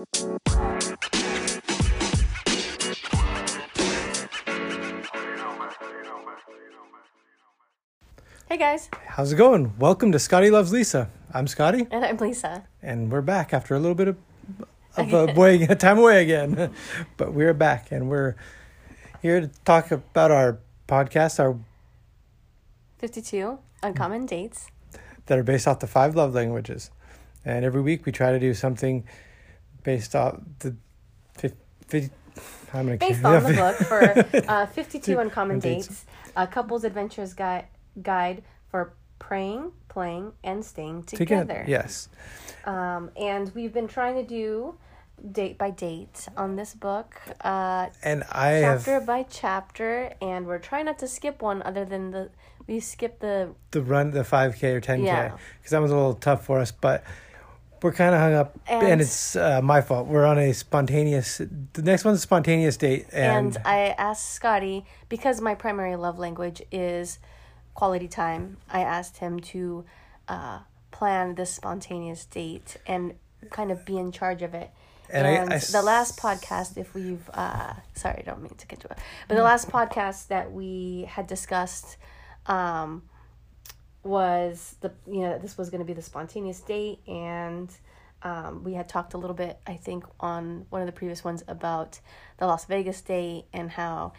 Hey guys, How's it going? Welcome to Scotty Loves Lisa. I'm Scotty, and I'm Lisa. and we're back after a little bit of of time away again, but we're back and we're here to talk about our podcast, our 52 Uncommon Dates. that are based off the five love languages, and every week we try to do something based off the fif- fif- I'm gonna Based on the book for uh, 52 Two Uncommon dates. Dates, a couple's adventures guide, guide for praying, playing, and staying together. Yes, Um, and we've been trying to do date by date on this book, uh, and I have chapter by chapter, and we're trying not to skip one other than the we skip the the run the 5k or 10k Yeah. because that was a little tough for us but we're kind of hung up and, And- it's uh, my fault we're on a spontaneous the next one's a spontaneous date and, and I asked Scotty because my primary love language is quality time. I asked him to uh, plan this spontaneous date and kind of be in charge of it. And And, I the last podcast, if we've uh, sorry, I don't mean to get to it, but the last podcast that we had discussed um, was the you know this was going to be the spontaneous date and um, we had talked a little bit i think on one of the previous ones about the las vegas date and how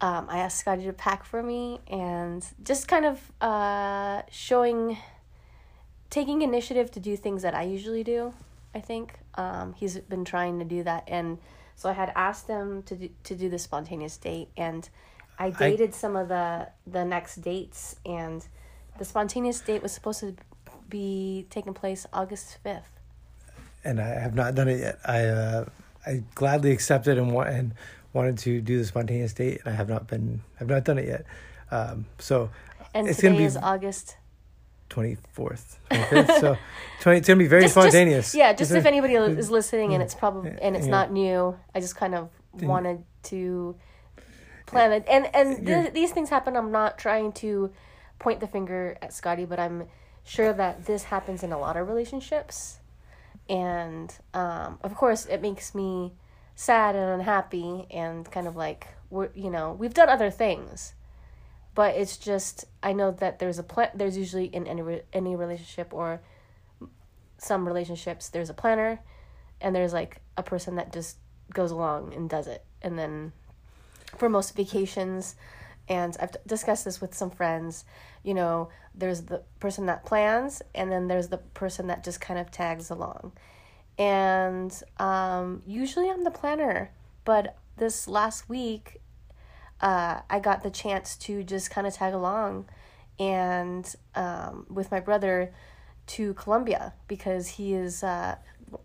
um, i asked scotty to pack for me and just kind of uh, showing taking initiative to do things that i usually do i think. Um, he's been trying to do that and so i had asked him to do, to do the spontaneous date and i dated some of the the next dates and the spontaneous date was supposed to be taking place August 5th. and i have not done it yet i uh i gladly accepted and want and wanted to do the spontaneous date and i have not been i've not done it yet um so And It's today gonna be- is August. 24th 25th so 20 it's gonna be very spontaneous yeah, just It's if anybody is listening and it's probably and it's Yeah. not new, I just kind of wanted to plan it. And and th- these things happen. I'm not trying to point the finger at Scotty, but I'm sure that this happens in a lot of relationships. And um, of course, it makes me sad and unhappy and kind of like we're you know we've done other things but it's just I know that there's a plan. There's usually in any any relationship or some relationships there's a planner, and there's like a person that just goes along and does it. And then for most vacations, and I've discussed this with some friends. You know, there's the person that plans, and then there's the person that just kind of tags along. And um, usually I'm the planner, but this last week uh, I got the chance to just kind of tag along and um, with my brother to Colombia because he is uh,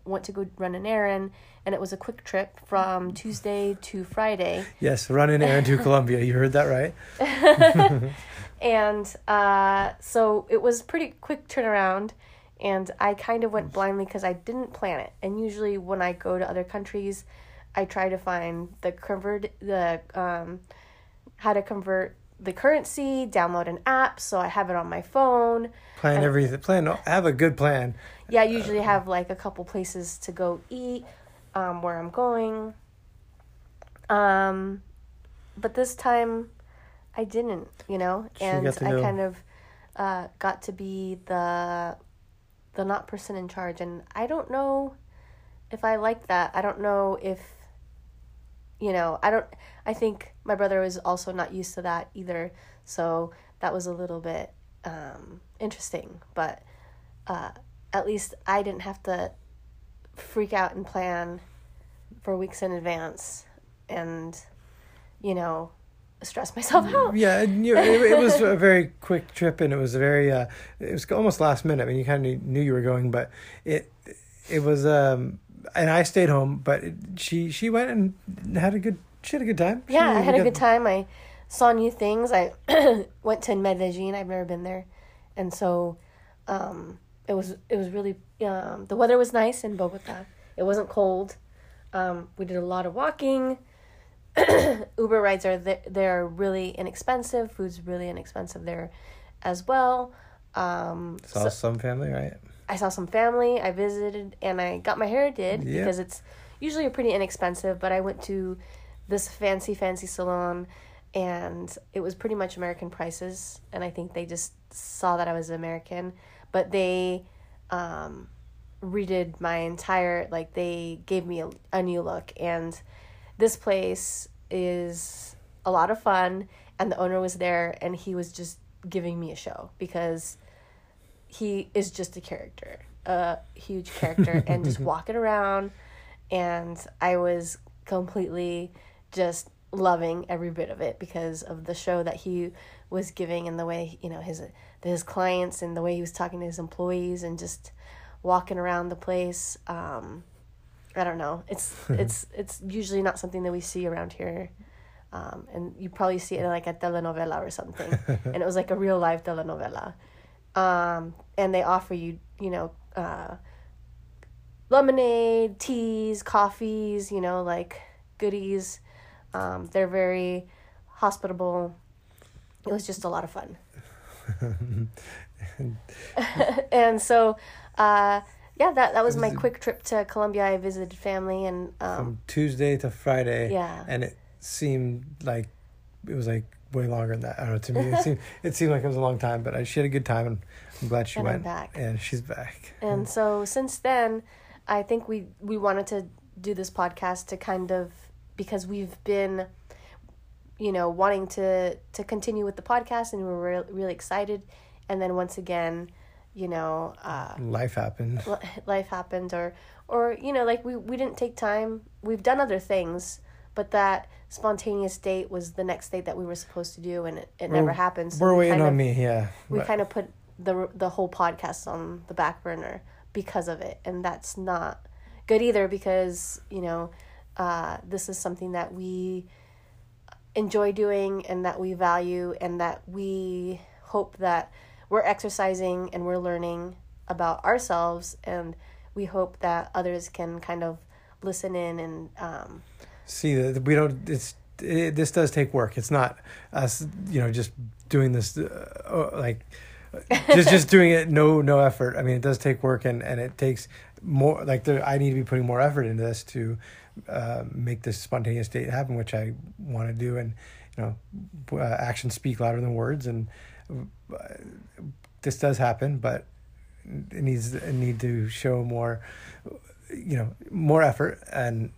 went to go run an errand and it was a quick trip from Tuesday to Friday. Yes run an errand to colombia. You heard that right. And uh, so it was pretty quick turnaround and i kind of went blindly because i didn't plan it. And usually when i go to other countries i try to find the convert the um, how to convert the currency download an app so i have it on my phone. Plan everything plan have a good plan. Yeah i usually have like a couple places to go eat um, where i'm going. Um, but this time i didn't you know? And i go- kind of uh, got to be the the not person in charge. And i don't know if i like that. I don't know if you know i don't i think my brother was also not used to that either so that was a little bit um, interesting but uh, at least i didn't have to freak out and plan for weeks in advance and you know stress myself out Yeah, and you, it, it was a very quick trip, and it was a very uh, it was almost last minute. I mean, you kind of knew you were going, but it it was um, and I stayed home, but it, she she went and had a good she had a good time. She Yeah, I had a good time. I saw new things. I went to Medellin. I've never been there, and so um, it was it was really um, the weather was nice in Bogota. It wasn't cold. Um, we did a lot of walking. Uber rides are th- they're really inexpensive. Food's really inexpensive there, as well. Um, Saw some family, right? I saw some family. I visited and I got my hair did Yep. because it's usually pretty inexpensive. But I went to this fancy, fancy salon, and it was pretty much American prices. And I think they just saw that I was American, but they um, redid my entire like they gave me a, a new look and this place is a lot of fun and the owner was there and he was just giving me a show because he is just a character a huge character and just walking around and i was completely just loving every bit of it because of the show that he was giving and the way you know his his clients and the way he was talking to his employees and just walking around the place. Um i don't know. It's it's it's usually not something that we see around here. Um, and you probably see it in like a telenovela or something. And it was like a real life telenovela. Um, and they offer you you know uh, lemonade teas coffees you know like goodies um, they're very hospitable it was just a lot of fun and so uh, yeah that, that was my quick trip to colombia i visited family and um, From Tuesday to Friday. Yeah. And it seemed like it was like way longer than that. I don't know. To me, it seemed it seemed like it was a long time, but I, she had a good time, and I'm glad she And I'm went. back. And she's back. And so since then, I think we we wanted to do this podcast to kind of because we've been you know wanting to to continue with the podcast and we were re- really excited and then once again, you know, uh Life happened. li- life happened or or you know like we we didn't take time. We've done other things, but that spontaneous date was the next date that we were supposed to do and it, it never happened. So We're we waiting kind on of- me. Yeah. we But- kind of put the the whole podcast on the back burner because of it and that's not good either because you know uh, this is something that we enjoy doing and that we value and that we hope that we're exercising and we're learning about ourselves. And we hope that others can kind of listen in and um, see that we don't it's it, this does take work. It's not us you know just doing this uh, uh, like just just doing it no no effort. I mean it does take work and and it takes more like there i need to be putting more effort into this to uh, make this spontaneous date happen which i want to do. And you know uh, actions speak louder than words. And uh, this does happen but it needs need to show more you know more effort and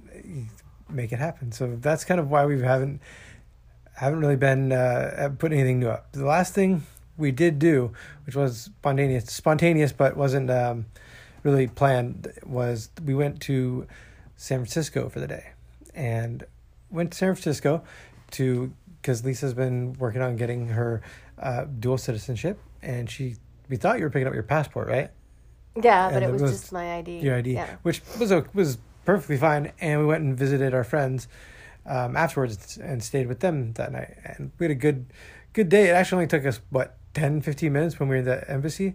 make it happen. So that's kind of why we haven't haven't really been uh, putting anything new up. The last thing we did do which was spontaneous spontaneous but wasn't um, really planned was we went to san francisco for the day and went to san francisco to because lisa's been working on getting her uh, dual citizenship and she we thought you were picking up your passport right yeah but And it it was, was just my id your ID, yeah which was was perfectly fine. And we went and visited our friends um, afterwards and stayed with them that night. And we had a good good day. It actually only took us what 10, 15 minutes when we were in the embassy.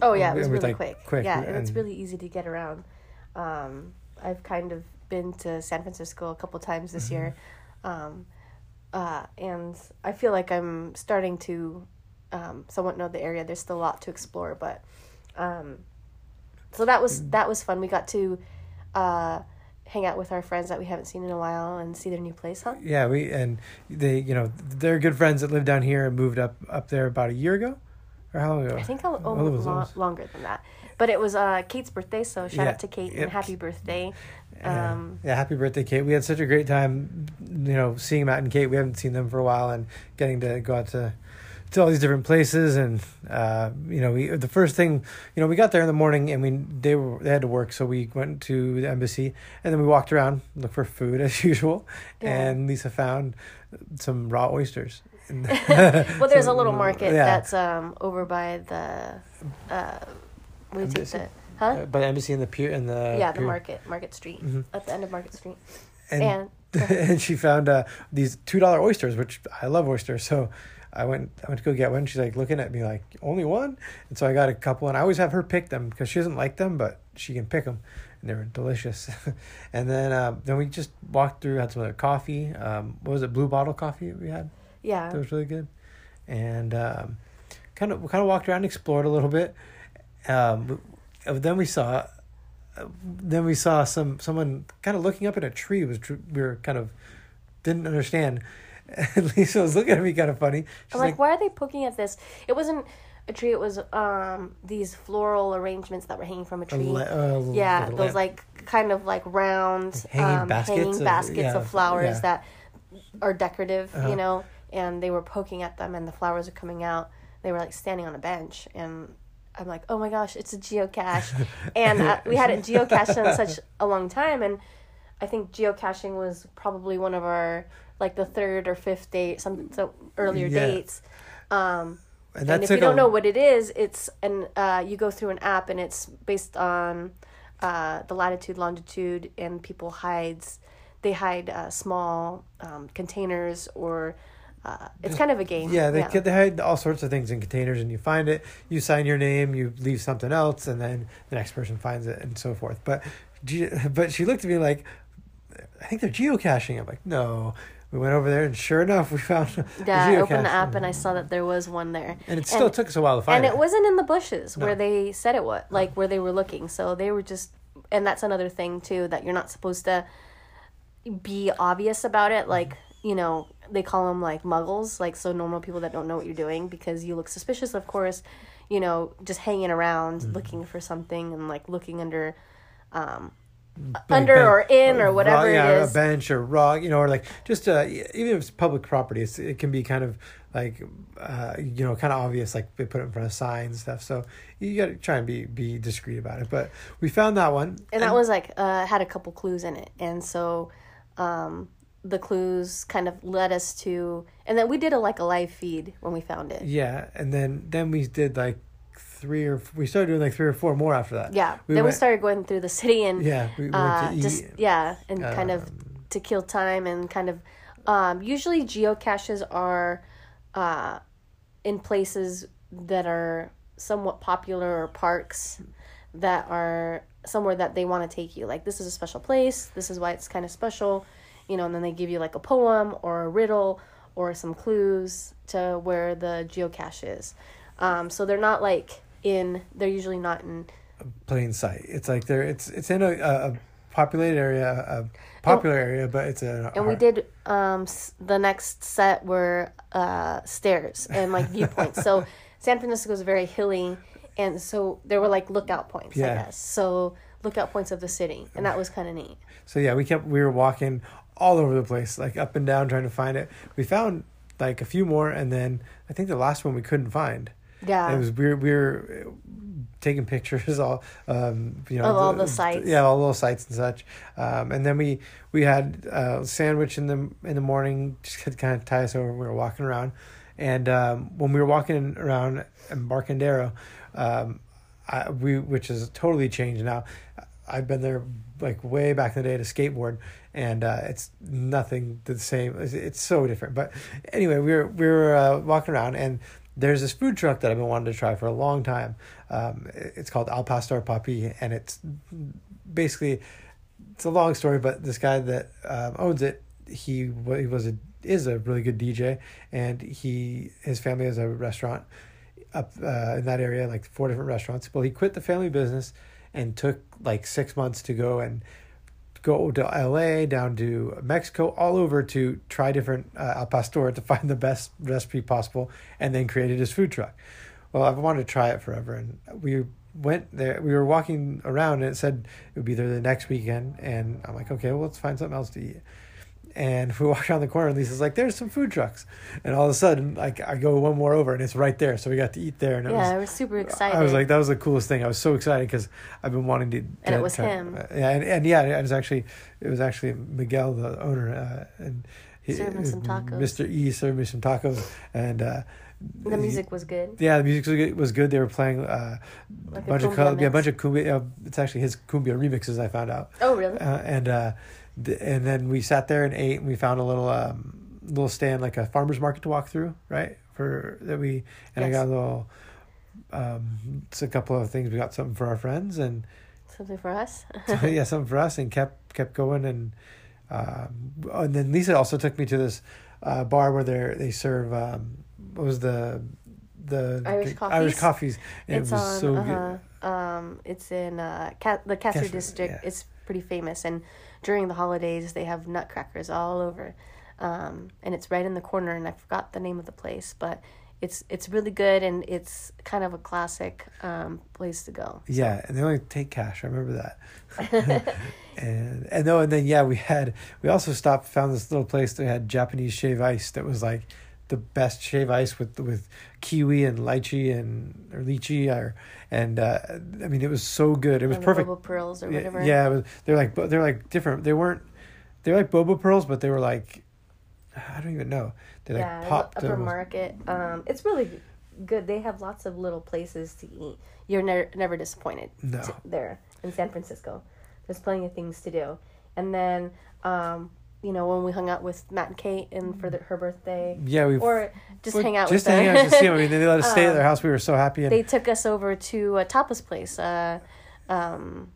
Oh yeah, it was really like, quick. quick, Yeah, and it's really easy to get around. Um, I've kind of been to San Francisco a couple times this year, Mm-hmm. um, uh, and I feel like I'm starting to um, somewhat know the area. There's still a lot to explore, but um, so that was that was fun. We got to uh, hang out with our friends that we haven't seen in a while and see their new place, huh? Yeah, we and they you know they're good friends that live down here and moved up up there about a year ago, or how long ago? I think a, a, Well, it was lo- almost- longer than that. But it was uh, Kate's birthday, so shout Yeah, out to Kate yep. and happy birthday. Yeah. Um, yeah, happy birthday, Kate. We had such a great time, you know, seeing Matt and Kate. We haven't seen them for a while and getting to go out to to all these different places and uh, you know, we the first thing, you know, we got there in the morning and we they were they had to work, so we went to the embassy and then we walked around, looked for food as usual, Yeah. and Lisa found some raw oysters. Well, there's a little market yeah. that's um over by the uh, do you take Embassy? the huh? Uh, by the embassy in the pier in the yeah, the pier. market, Market Street, Mhm. at the end of Market Street, and and, and she found uh, these two dollar oysters, which I love oysters. So I went I went to go get one. She's like looking at me like only one, and so I got a couple. And I always have her pick them because she doesn't like them, but she can pick them, and they were delicious. and then um, then we just walked through, had some other coffee. Um, what was it? Blue bottle coffee we had. yeah, That was really good, and um, kind of kind of walked around, and explored a little bit. Um, uh, then we saw, uh, then we saw some someone kind of looking up at a tree. Was we were kind of didn't understand. And Lisa was looking at me kind of funny. She's I'm like, why are they poking at this? It wasn't a tree. It was um these floral arrangements that were hanging from a a tree. uh, yeah, those lamp. like kind of like round Hanging um, baskets hanging of- baskets yeah, of flowers yeah. that are decorative, Uh-huh. you know. And they were poking at them, and the flowers are coming out. They were like standing on a bench, and I'm like, oh my gosh, it's a geocache, and uh, we hadn't geocached in such a long time, and I think geocaching was probably one of our like the third or fifth date, some so earlier Yeah. dates. Um, and and if you don't a- know what it is, it's an uh, you go through an app and it's based on uh, the latitude, longitude, and people hides. They hide uh, small um, containers or uh, it's kind of a game. Yeah, they yeah. they hide all sorts of things in containers, and you find it. You sign your name, you leave something else, and then the next person finds it, and so forth. But, but she looked at me like, I think they're geocaching. I'm like, no. We went over there, and sure enough, we found. a Yeah, I opened the app and I saw that there was one there. And it still and- took us a while to find and it wasn't in the bushes where they said it was like where they were looking so they were just and that's another thing too that you're not supposed to be obvious about it like you know they call them like muggles like so normal people that don't know what you're doing because you look suspicious of course you know just hanging around Mm-hmm. looking for something and like looking under um like under ben- or in or whatever yeah, it is a bench or rock, you know, or like just uh, even if it's public property, it's, it can be kind of like uh, you know, kind of obvious. Like they put it in front of signs and stuff. So you got to try and be be discreet about it. But we found that one, and that was like uh had a couple clues in it and so um the clues kind of led us to and then we did a like a live feed when we found it yeah, and then then we did like three or we started doing like three or four more after that. yeah we then we started going through the city and Yeah, we went uh eat. just yeah and kind of Um, to kill time and kind of um usually geocaches are uh in places that are somewhat popular or parks that are somewhere that they want to take you like this is a special place this is why it's kind of special you know and then they give you like a poem or a riddle or some clues to where the geocache is um, so they're not like in they're usually not in plain sight. It's like they're It's it's in a, a, populated area, a popular area, but it's a. and we did um s- the next set were uh stairs and like viewpoints so san francisco is very hilly and so there were like lookout points i Yeah. guess so lookout points of the city and that was kind of neat So yeah, we kept we were walking all over the place, like up and down, trying to find it. We found like a few more, and then I think the last one we couldn't find. yeah it was we were, we were taking pictures all um you know Of all the sites. yeah all those sites and such um and then we we had a sandwich in the in the morning just to kind of tie us over we were walking around and um when we were walking around Embarcadero um I, we which is totally changed now I've been there like way back in the day to skateboard and uh, it's nothing the same it's, so different but anyway we were we were uh, walking around and there's this food truck that I've been wanting to try for a long time. Um, it's called Al Pastor Papi, and it's basically it's a long story, but this guy that um, owns it, he he was a is a really good DJ, and he his family has a restaurant up uh, in that area, like four different restaurants. Well, he quit the family business and took like six months to go and go to LA, down to Mexico, all over to try different uh, al pastor to find the best recipe possible, and then created his food truck. Well, I've wanted to try it forever, and we went there. We were walking around, and it said it would be there the next weekend, and I'm like, okay, well, let's find something else to eat. And we walk around the corner, and Lisa's like, "There's some food trucks," and all of a sudden, like, I go one more over, and it's right there. So we got to eat there, and it yeah was i was super excited I was like, that was the coolest thing. I was so excited because I've been wanting to. And to it was him. uh, yeah, and, and yeah, it was actually it was actually Miguel, the owner, uh, and he Served me some tacos. Mr. E served me some tacos, and uh, the music was good yeah, the music was good. Was good. They were playing uh, a Like a bunch of cumbia yeah, a bunch of cumbia. Uh, it's actually his cumbia remixes. I found out, oh really uh, and uh, and then we sat there and ate, and we found a little um, little stand like a farmer's market to walk through, right? For that we and I got a little um, it's a couple of things. We got something for our friends and something for us yeah, something for us, and kept kept going. And um, and then Lisa also took me to this uh, bar where they they serve um, what was the the Irish coffees? Irish coffees. And it's it was on. so uh good. Um, it's in uh, the Castro, district. yeah. It's pretty famous, and during the holidays they have nutcrackers all over, um, and it's right in the corner. And I forgot the name of the place, but it's it's really good, and it's kind of a classic um, place to go. Yeah, and they only take cash. I remember that. and and no, and then yeah, we had we also stopped found this little place that had Japanese shave ice that was like the best shave ice with with kiwi and lychee and or lychee or and uh, I mean it was so good. It was And perfect. Boba pearls or Yeah, whatever. Yeah, was, they're like they're like different. They weren't they're like boba pearls, but they were like I don't even know. They like yeah, the popped. upper almost. market. Um, it's really good. They have lots of little places to eat. You're never never disappointed No. t- there in San Francisco. There's plenty of things to do, and then um, you know when we hung out with Matt and Kate and for the, her birthday, Yeah, we or just hang out just with hang them. out to see them. I mean, they let us stay at Um, their house. We were so happy. And they took us over to a tapas place, uh, um,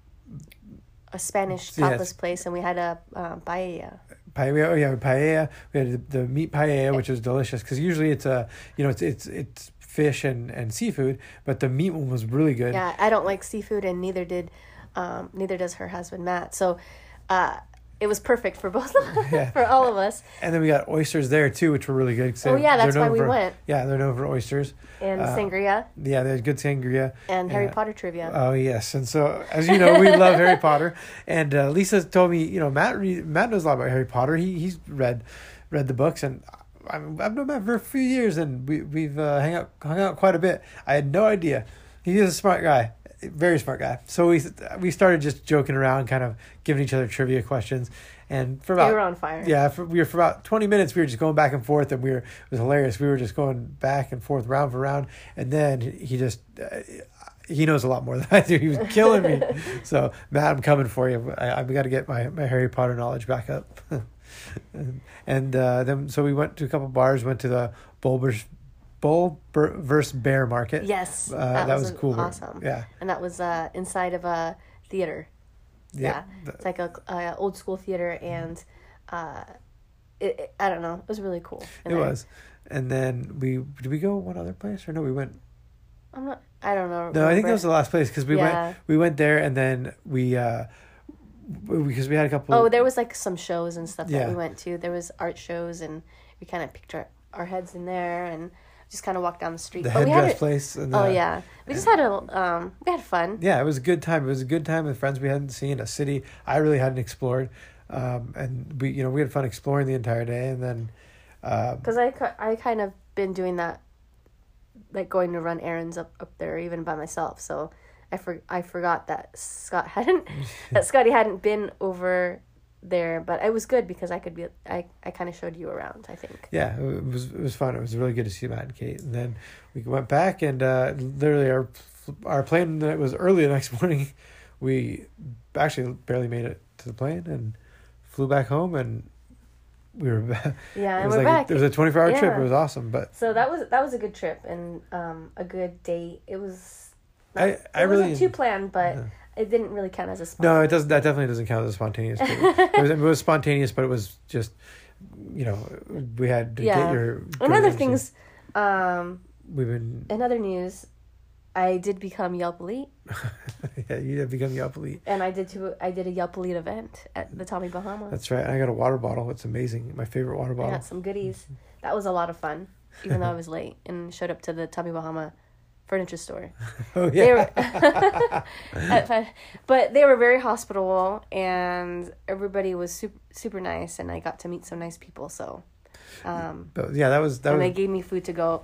a Spanish Yes. tapas place, and we had a uh, paella. paella, oh yeah, paella. We had the, the meat paella, which was delicious because usually it's a you know it's it's it's fish and and seafood, but the meat one was really good. Yeah, I don't like seafood, and neither did, um, neither does her husband Matt. So, uh, it was perfect for both, Yeah. for all of us. And then we got oysters there too, which were really good. Oh, yeah, that's why we for- went. Yeah, they're known for oysters. And Uh, sangria Yeah, they had good sangria. and Harry yeah. Potter trivia. Oh yes, and so as you know, we love Harry Potter, and uh, Lisa told me, you know, Matt re- Matt knows a lot about Harry Potter. He he's read read the books, and I, I've known Matt for a few years, and we we've uh, hang out hung out quite a bit. I had no idea. He is a smart guy, very smart guy. So we we started just joking around, kind of giving each other trivia questions, and for about were on fire. yeah, for, we were for about twenty minutes. We were just going back and forth, and we were it was hilarious. We were just going back and forth, round for round, and then he just uh, he knows a lot more than I do. He was killing me. so Matt, I'm coming for you. I I've got to get my my Harry Potter knowledge back up. and and uh, then so we went to a couple bars. Went to the Bulbers Bull versus Bear Market. Yes, uh, that, was, cool. awesome. Yeah, And that was uh, inside of a theater. yeah. Yeah, it's like a, a old school theater, and uh, it, it- I don't know, it was really cool. in It was. And then we did we go one other place or no? We went I'm not. I don't know. No, I think that was the last place because we Yeah. went we went there and then we uh because we had a couple. Oh, there was like some shows and stuff Yeah. that we went to. There was art shows, and we kind of picked our, our heads in there and just kind of walked down the street. the But we had headdress it- place. And Oh yeah, we just had a um, we had fun. yeah, it was a good time. It was a good time with friends we hadn't seen, a city I really hadn't explored, um, and we you know we had fun exploring the entire day, and then um, Because I I kind of been doing that, like going to run errands up up there even by myself. So I for I forgot that Scott hadn't that Scotty hadn't been over there, but it was good because I could be I I kind of showed you around. I think. yeah, it was it was fun. It was really good to see Matt and Kate, and then we went back and uh, literally our our plane that was early the next morning. We actually barely made it to the plane and flew back home and. We were back. Yeah, it and was we're like back. it was a twenty four hour trip. It was awesome, but So that was that was a good trip and um, a good date. It was. I I it really wasn't too planned, but Yeah. It didn't really count as a. Spot. no, it doesn't. That definitely doesn't count as a spontaneous. it, was, it was spontaneous, but it was just you know we had to Yeah. get your. And other things, um, we've been. in other news, I did become Yelp Elite, yeah, you have become Yelp elite. and I did to I did a Yelp Elite event at the Tommy Bahama. That's right. I got a water bottle. It's amazing. My favorite water bottle. I got some goodies. That was a lot of fun, even though I was late and showed up to the Tommy Bahama furniture store. Oh They yeah. were, but they were very hospitable, and everybody was super super nice, and I got to meet some nice people. So, um, But yeah, that was that and was. they gave me food to go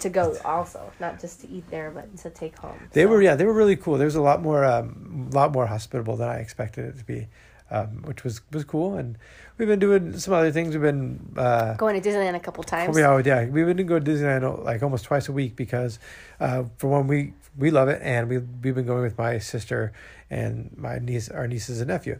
to go also, not just to eat there, but to take home. They So- were yeah, they were really cool. There was a lot more um, lot more hospitable than I expected it to be, um, which was was cool. And we've been doing some other things. We've been uh, going to Disneyland a couple times. Yeah, yeah, we've been to go to Disneyland like almost twice a week because, uh, for one, we we love it, and we we've been going with my sister and my niece, our nieces and nephew,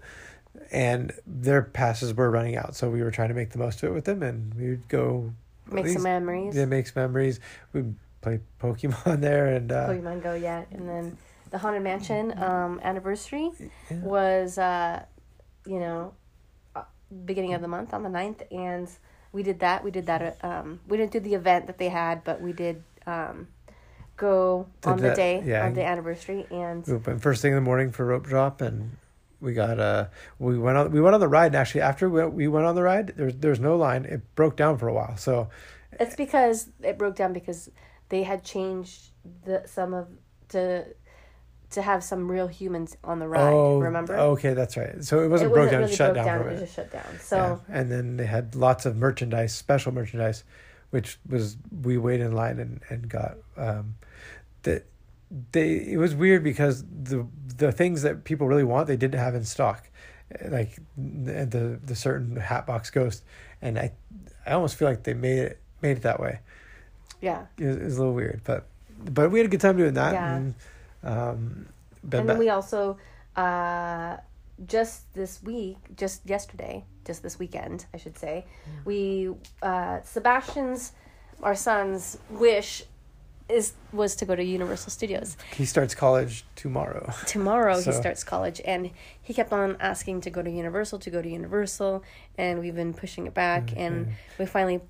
and their passes were running out, so we were trying to make the most of it with them, and we would go Make some memories. Yeah, makes memories. We play Pokemon there, and uh, Pokemon Go, yeah, and then the Haunted Mansion um, anniversary yeah. was, uh, you know, uh, beginning of the month on the 9th, and we did that. We did that. uh, Um, we didn't do the event that they had, but we did um, go To on the the- day yeah. of the anniversary, and We first thing in the morning for rope drop, and we got uh we went on we went on the ride. And actually, after we we went on the ride, there there was no line. It broke down for a while. So it's because it broke down because they had changed the some of to to have some real humans on the ride. oh, remember? Okay, that's right. So it wasn't it broke wasn't down; really shut down, down. It minute. just shut down. So Yeah. And then they had lots of merchandise, special merchandise, which was we waited in line and and got um, that they it was weird because the the things that people really want they didn't have in stock, like the the, the certain Hatbox Ghost, and I I almost feel like they made it made it that way. yeah. It was, it was a little weird, but but we had a good time doing that. Yeah. And, um, and then we also uh just this week just yesterday just this weekend i should say Mm. we uh sebastian's our son's wish is was to go to universal studios he starts college tomorrow. tomorrow So- he starts college and he kept on asking to go to universal to go to universal and we've been pushing it back and we finally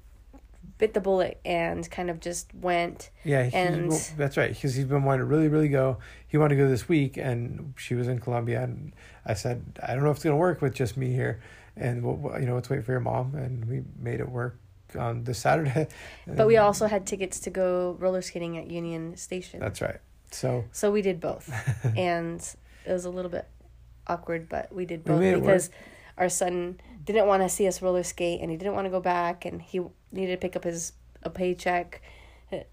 bit the bullet and kind of just went Yeah, he, And- well, that's right. Because he's been wanting to really, really go. He wanted to go this week, and she was in Colombia, and I said, I don't know if it's gonna work with just me here, and we'll, you know, let's wait for your mom, and we made it work on this Saturday. but we also had tickets to go roller skating at union station That's right. So So we did both. and it was a little bit awkward, but we did We both it because our son didn't want to see us roller skate and he didn't want to go back and he needed to pick up his a paycheck.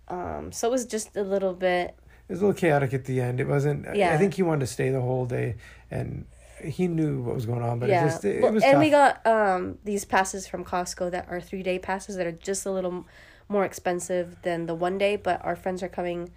Um, so it was just a little bit it was a little chaotic at the end. It wasn't. Yeah. I think he wanted to stay the whole day, and he knew what was going on, but yeah. it just it, Well, it was and tough. we got um these passes from Costco that are 3-day passes that are just a little more expensive than the one day, but our friends are coming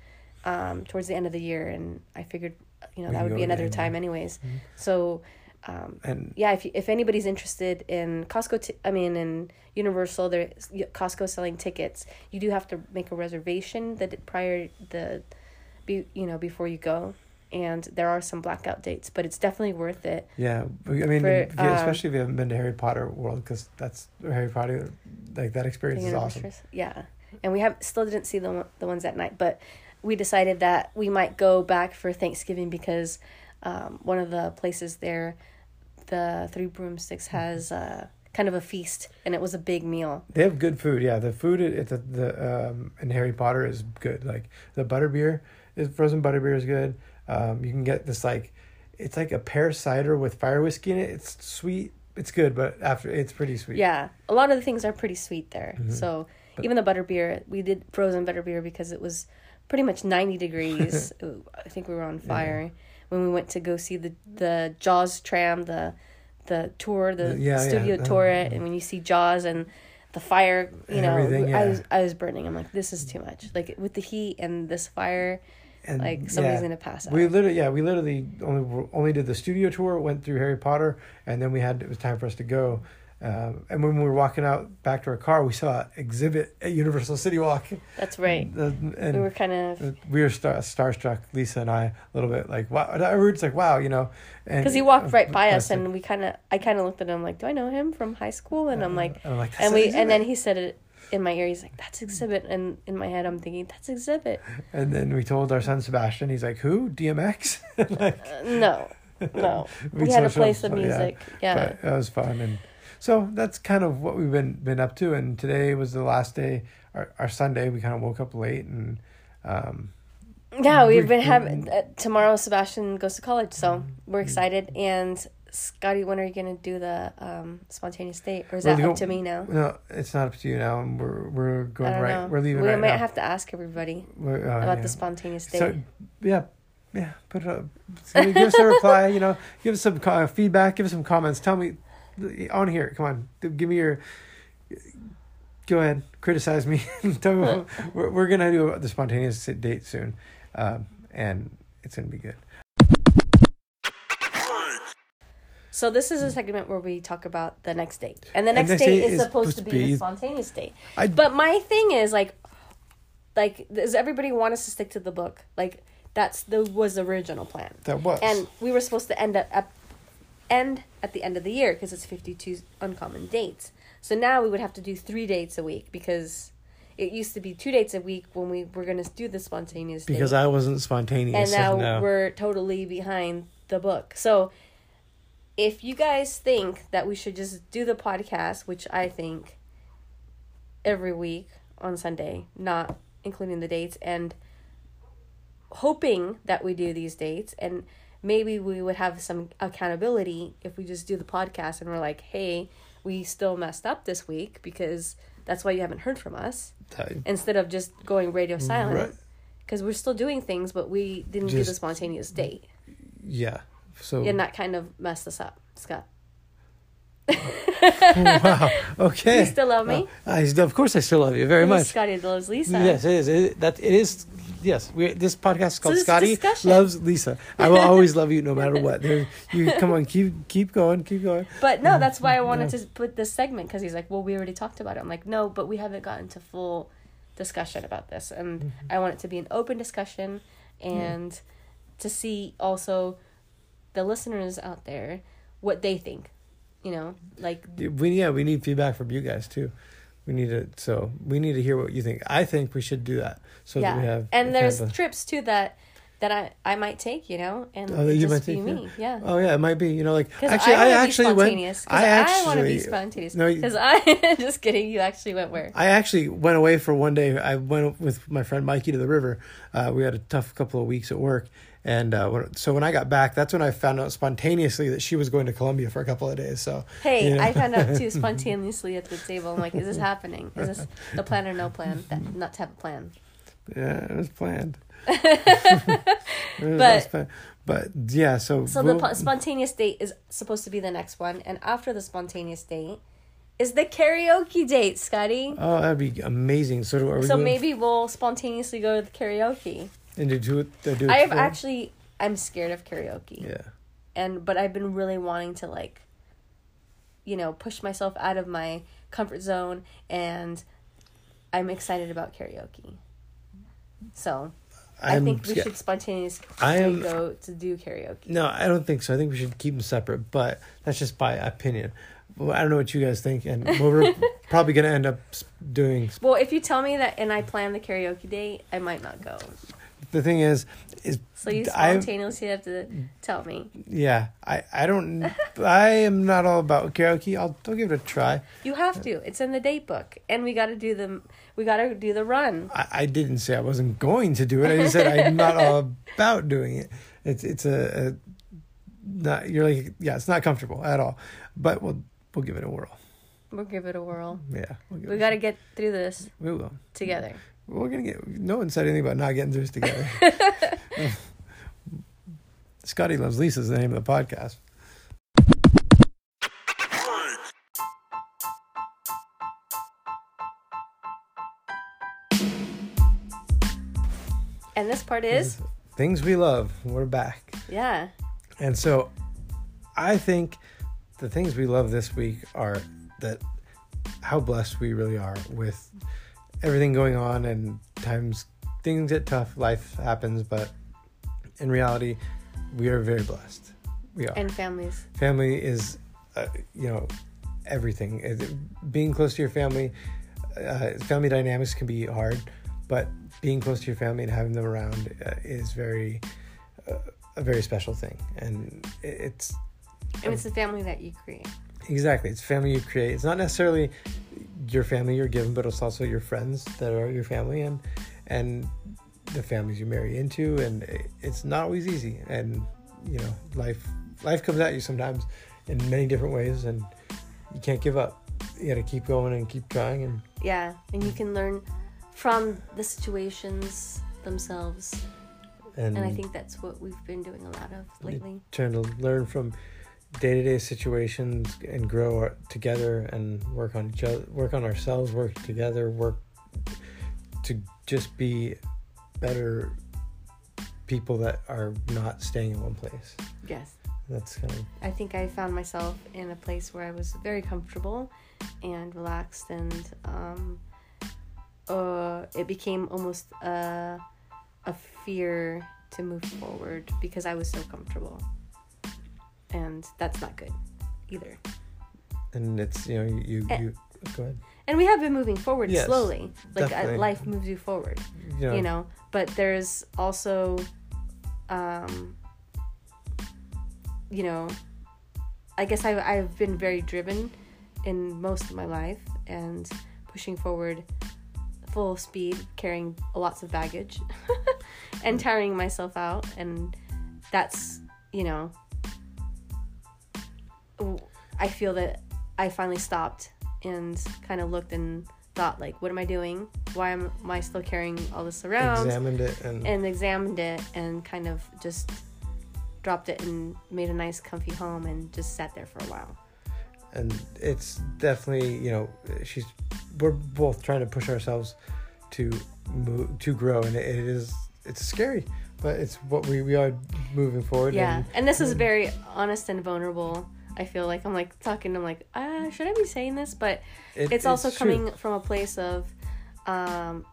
um towards the end of the year and I figured you know We that would be another time anyways. Mhm. So um and yeah, if if anybody's interested in Costco, t- I mean in Universal, there's Costco selling tickets. You do have to make a reservation that prior the, be you know before you go, and there are some blackout dates, but it's definitely worth it. yeah, I mean, For, if you- um, especially if you haven't been to Harry Potter World, because that's Harry Potter, like that experience is awesome. Yeah, and we have still didn't see the the ones at night, but we decided that we might go back for Thanksgiving because um, one of the places there, the Three Broomsticks has uh, kind of a feast, and it was a big meal. They have good food. Yeah, the food at the the um in Harry Potter is good. Like the butterbeer is frozen butterbeer is good. Um, you can get this like it's like a pear cider with fire whiskey in it. It's sweet. It's good, but after it's pretty sweet. Yeah, a lot of the things are pretty sweet there. Mhm. So But- even the butterbeer, we did frozen butterbeer because it was pretty much ninety degrees. I think we were on fire when we went to go see the the Jaws tram, the the tour, the yeah, studio yeah, tour, uh, and when you see Jaws and the fire, you know, Everything, I was I was burning. I'm like, this is too much. Like with the heat and this fire, and like somebody's yeah. gonna pass out. We literally, yeah, we literally only only did the studio tour, went through Harry Potter, and then we had it was time for us to go. Um, and when we were walking out back to our car, we saw an Xzibit at Universal City Walk. That's right. Uh, and we were kind of we were star- starstruck, Lisa and I, a little bit like wow. We were just like wow, you know, and because he walked right by us, and we kind of I kind of looked at him like, do I know him from high school? And I'm like. and I'm like, and "That's we an and then he said it in my ear he's like that's Xzibit and in my head i'm thinking that's Xzibit and then we told our son Sebastian, he's like, who DMX? like uh, no no we we had to play some yeah. music yeah, But that was fun, and so that's kind of what we've been been up to. And today was the last day, our, our Sunday. We kind of woke up late, and um, yeah we've been having uh, tomorrow sebastian goes to college so Mm-hmm. we're excited and scotty when are you gonna do the um spontaneous date or is Well, that up to me now no, it's not up to you now. And we're we're going right. know. We're leaving we right might now. have to ask everybody We're, uh, about yeah. the spontaneous date So yeah, yeah. Put it up. Give us a reply. You know, give us some co- feedback. Give us some comments. Tell me. I want to hear it. Come on, give me your. Go ahead, criticize me. Tell me what, we're we're gonna do the spontaneous date soon, um, and it's gonna be good. So this is a segment where we talk about the next date, and the next, next date, date is is supposed to be, to be- the spontaneous date. I- but my thing is like, like does everybody want us to stick to the book? Like that's the was the original plan, That was and we were supposed to end up at end at the end of the year because it's fifty two uncommon dates. So now we would have to do three dates a week because it used to be two dates a week when we were gonna do the spontaneous. Because I wasn't spontaneous. and now no. we're totally behind the book. So if you guys think that we should just do the podcast, which I think every week on Sunday, not including the dates, and hoping that we do these dates, and maybe we would have some accountability if we just do the podcast and we're like, hey, we still messed up this week because that's why you haven't heard from us That- instead of just going radio silent Right. because we're still doing things but we didn't do the spontaneous date yeah. So and that kind of messed us up scott oh, wow. Okay. you still love me uh, I, of course, I still love you very much. scotty loves lisa Yes, it is. It, that it is. Yes, we, this podcast is called this Scotty discussion- loves Lisa. I will always love you no matter what. There, you come on, keep keep going, keep going. but no that's why i wanted to put this segment because he's like well we already talked about it i'm like no but we haven't gotten to full discussion about this and Mm-hmm. i want it to be an open discussion and to see also the listeners out there what they think you know like We yeah, we need feedback from you guys too. We need to so we need to hear what you think. I think we should do that so that we have and there's kind of a- trips too that that I I might take, you know, and Oh, you just might be take, me, yeah. Oh yeah, it might be. You know, like actually, I, I, actually went. I actually want to be spontaneous. No, Because I just kidding. You actually went where? I actually went away for one day. I went with my friend Mikey to the river. Uh, we had a tough couple of weeks at work, and uh, when, so when I got back, that's when I found out spontaneously that she was going to Colombia for a couple of days. So Hey, you know. I found out too spontaneously at the table. I'm like, is this happening? Is this the plan or no plan? That not to have a plan. yeah, it was planned. It was- But- planned. but yeah, so So the we'll- po- spontaneous date is supposed to be the next one, and after the spontaneous date is the karaoke date, Scotty. oh, that'd be amazing. So are we So maybe we'll spontaneously go to the karaoke. And do it. Do it I have actually I'm scared of karaoke. yeah. And but I've been really wanting to like you know, push myself out of my comfort zone and I'm excited about karaoke. So, i I'm think we sca- should spontaneously I am- go to do karaoke. No, I don't think so. I think we should keep them separate, but that's just my opinion. Well, I don't know what you guys think, and we're probably going to end up doing. Well, if you tell me that and I plan the karaoke date, I might not go. The thing is, is So you I- spontaneously have to tell me. yeah, I I don't, I am not all about karaoke. I'll I'll give it a try. You have to. It's in the date book, and we got to do the we got to do the run. I, I didn't say I wasn't going to do it. I just said I'm not all about doing it. It's it's a, a not you're like yeah, it's not comfortable at all. But we'll we'll give it a whirl. We'll give it a whirl. Yeah, we'll We got to get through this we will. together. We're gonna get. No one said anything about not getting through this together. Scotty loves Lisa is the name of the podcast. And this part is Things we love. We're back, yeah. and so I think the things we love this week are that how blessed we really are with everything going on and times things get tough life happens but in reality we are very blessed we are And families. family is uh, you know everything It- being close to your family uh, family dynamics can be hard but being close to your family and having them around uh, is very uh, a very special thing and it- it's And it's the family that you create. Exactly it's family you create it's not necessarily your family you're given but it's also your friends that are your family and and the families you marry into and it's not always easy and you know life life comes at you sometimes in many different ways and you can't give up you got to keep going and keep trying and Yeah. And you can learn from the situations themselves. and, And I think that's what we've been doing a lot of lately. trying to learn from day-to-day situations and grow our, together and work on each other work on ourselves work together work to just be better people that are not staying in one place Yes. that's kind of I think I found myself in a place where I was very comfortable and relaxed, and um, uh, it became almost a, a fear to move forward because I was so comfortable, and that's not good either. and it's you know you you, And- you go ahead and we have been moving forward Yes, slowly. Like uh, life moves you forward, you know, you know. But there's also, um, you know, I guess I've I've been very driven in most of my life and pushing forward full speed, carrying lots of baggage, and tiring myself out, and that's you know I feel that I finally stopped and kind of looked and thought like, what am I doing? Why am, I still carrying all this around? examined it and, and examined it and kind of just dropped it and made a nice comfy home and just sat there for a while. and it's definitely you know she's we're both trying to push ourselves to move to grow and it, it is it's scary but it's what we we are moving forward Yeah, and and this is very honest and vulnerable. I feel like I'm like talking. I'm like, uh, should I be saying this? But it- it's also coming from a place of um,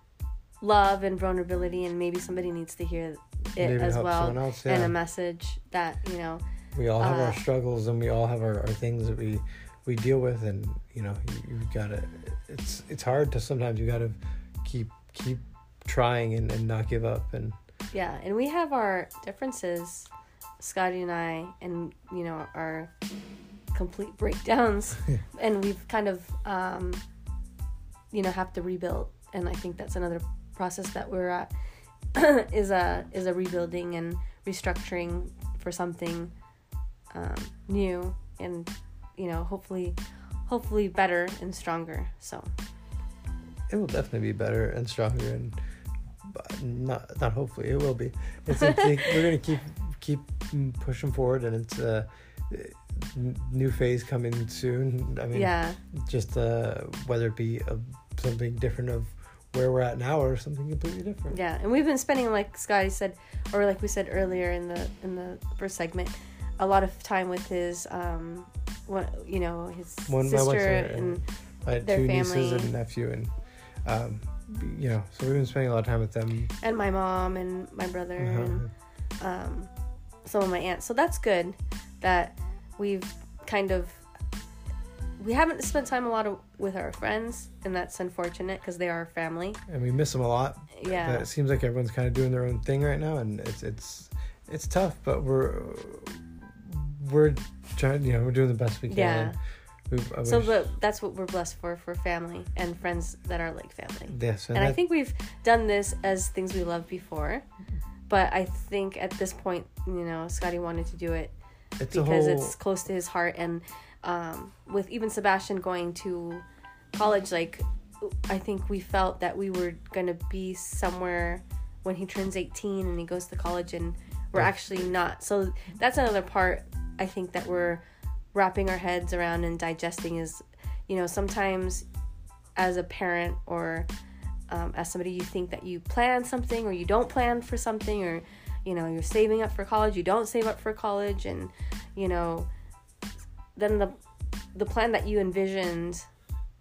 love and vulnerability, and maybe somebody needs to hear it Maybe as well, else, and a message that you know, we all have uh, our struggles and we all have our, our things that we we deal with and you know you, you gotta it's it's hard to sometimes you gotta keep keep trying and, and not give up and yeah. And we have our differences, Scotty and I, and you know our complete breakdowns, and we've kind of um, you know have to rebuild. And I think that's another process that we're at is a is a rebuilding and restructuring for something um, new and you know hopefully hopefully better and stronger. So. It will definitely be better and stronger and not not hopefully it will be. It's, it's we're gonna keep keep pushing forward and it's a new phase coming soon. I mean yeah. just uh whether it be a, something different of where we're at now or something completely different. Yeah and we've been spending like scotty said or like we said earlier in the in the first segment a lot of time with his um what you know his One- sister sister and and- their two nieces family. and nephew, and um, you know, so we've been spending a lot of time with them. and my mom and my brother and Uh-huh. um, some of my aunts. So that's good that we've kind of we haven't spent time a lot of, with our friends, and that's unfortunate because they are our family. And we miss them a lot. Yeah, But it seems like everyone's kind of doing their own thing right now, and it's it's it's tough. But we're we're trying, you know, we're doing the best we can. Yeah. We, I so but that's what we're blessed for for family and friends that are like family. yes, And I that- think we've done this as things we loved before, but I think at this point, you know, Scotty wanted to do it it's because whole, it's close to his heart and um, with even sebastian going to college like i think we felt that we were going to be somewhere when he turns 18 and he goes to college and we're Yeah. actually not so that's another part i think that we're wrapping our heads around and digesting is you know sometimes as a parent or um, as somebody you think that you plan something or you don't plan for something or you know you're saving up for college you don't save up for college and you know then the the plan that you envisioned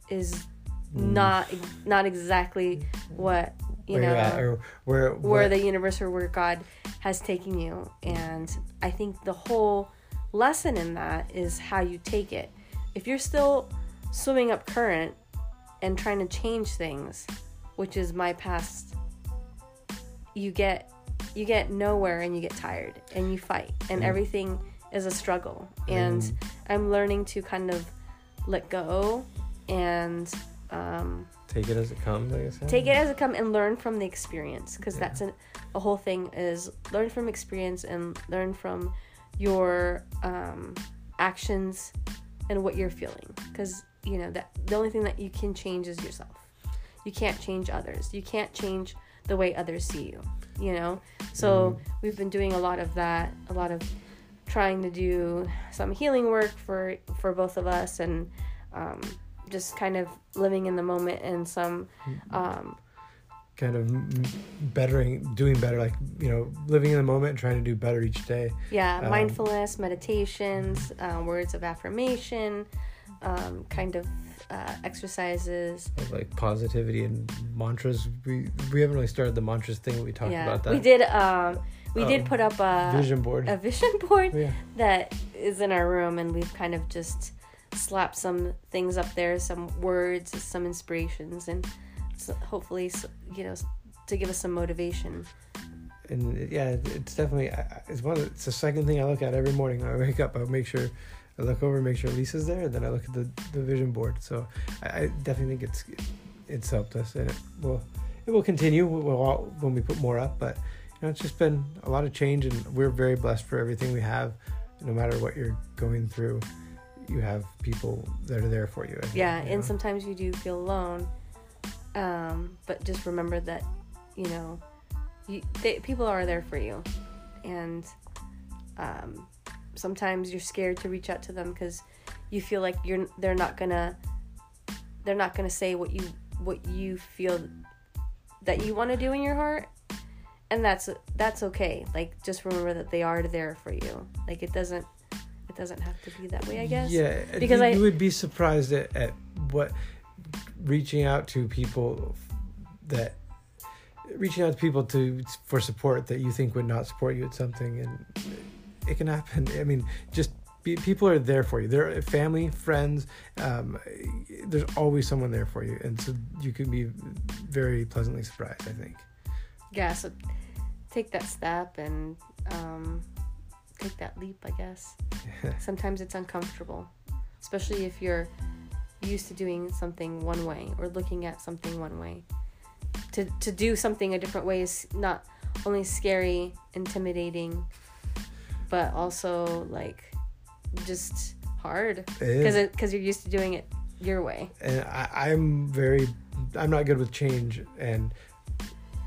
is not not exactly what you where know at or where where what- the universe or where God has taken you. And I think the whole lesson in that is how you take it. If you're still swimming up current and trying to change things, which is my past, you get you get nowhere and you get tired and you fight and Mm. everything is a struggle. And Mm. I'm learning to kind of let go and um, take it as it comes. I guess. take it as it comes and learn from the experience because Yeah. that's an, a whole thing is learn from experience and learn from your um, actions and what you're feeling. Because you know that the only thing that you can change is yourself. You can't change others. You can't change the way others see you you know? So we've been doing a lot of that a lot of trying to do some healing work for for both of us and um, just kind of living in the moment and some um, kind of bettering, doing better, like you know, living in the moment and trying to do better each day. yeah Um, mindfulness meditations uh, words of affirmation um, kind of uh, exercises like positivity and mantras. We we haven't really started the mantras thing. We talked yeah about that. we did um, we did Um, put up a vision board. a vision board yeah. that is in our room and we've kind of just slapped some things up there, some words, some inspirations, and so hopefully, you know, to give us some motivation. and yeah, it's definitely it's one. Of, it's the second thing I look at every morning. when I wake up. I make sure I look over, make sure Lisa's there, and then I look at the, the vision board. So I, I definitely think it's it's helped us, and it will it will continue when we put more up. But you know, it's just been a lot of change, and we're very blessed for everything we have. No matter what you're going through, you have people that are there for you. I think, Yeah, you and know. sometimes you do feel alone. Um, but just remember that, you know, you, they, people are there for you, and um, sometimes you're scared to reach out to them because you feel like you're they're not gonna they're not gonna say what you what you feel that you want to do in your heart, and that's that's okay. Like just remember that they are there for you. Like it doesn't it doesn't have to be that way. I guess. Yeah, Because you, I- you would be surprised at, at what reaching out to people that reaching out to people to for support that you think would not support you at something, and it can happen. I mean, just be, people are there for you. They're family, friends. Um, there's always someone there for you, and so you can be very pleasantly surprised. I think. yeah so take that step and um, take that leap i guess sometimes it's uncomfortable especially if you're used to doing something one way or looking at something one way to, to do something a different way is not only scary intimidating but also like just hard because because you're used to doing it your way and I, I'm very, I'm not good with change, and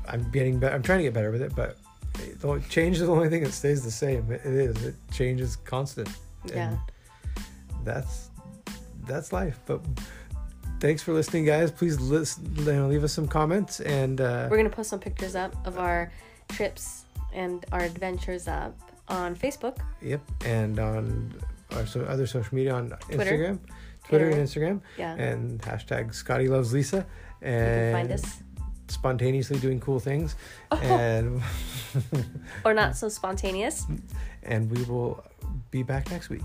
I'm getting better. I'm trying to get better with it, but change is the only thing that stays the same. It, it is. It changes constant. yeah And that's that's life. But thanks for listening, guys. Please listen, you know, leave us some comments, and uh, We're gonna post some pictures up of our trips and our adventures up on Facebook. yep, and on our so other social media on Twitter. Instagram, Twitter Yeah. and Instagram, Yeah, and hashtag Scotty loves Lisa. And find us, spontaneously doing cool things, and or not so spontaneous. and we will be back next week.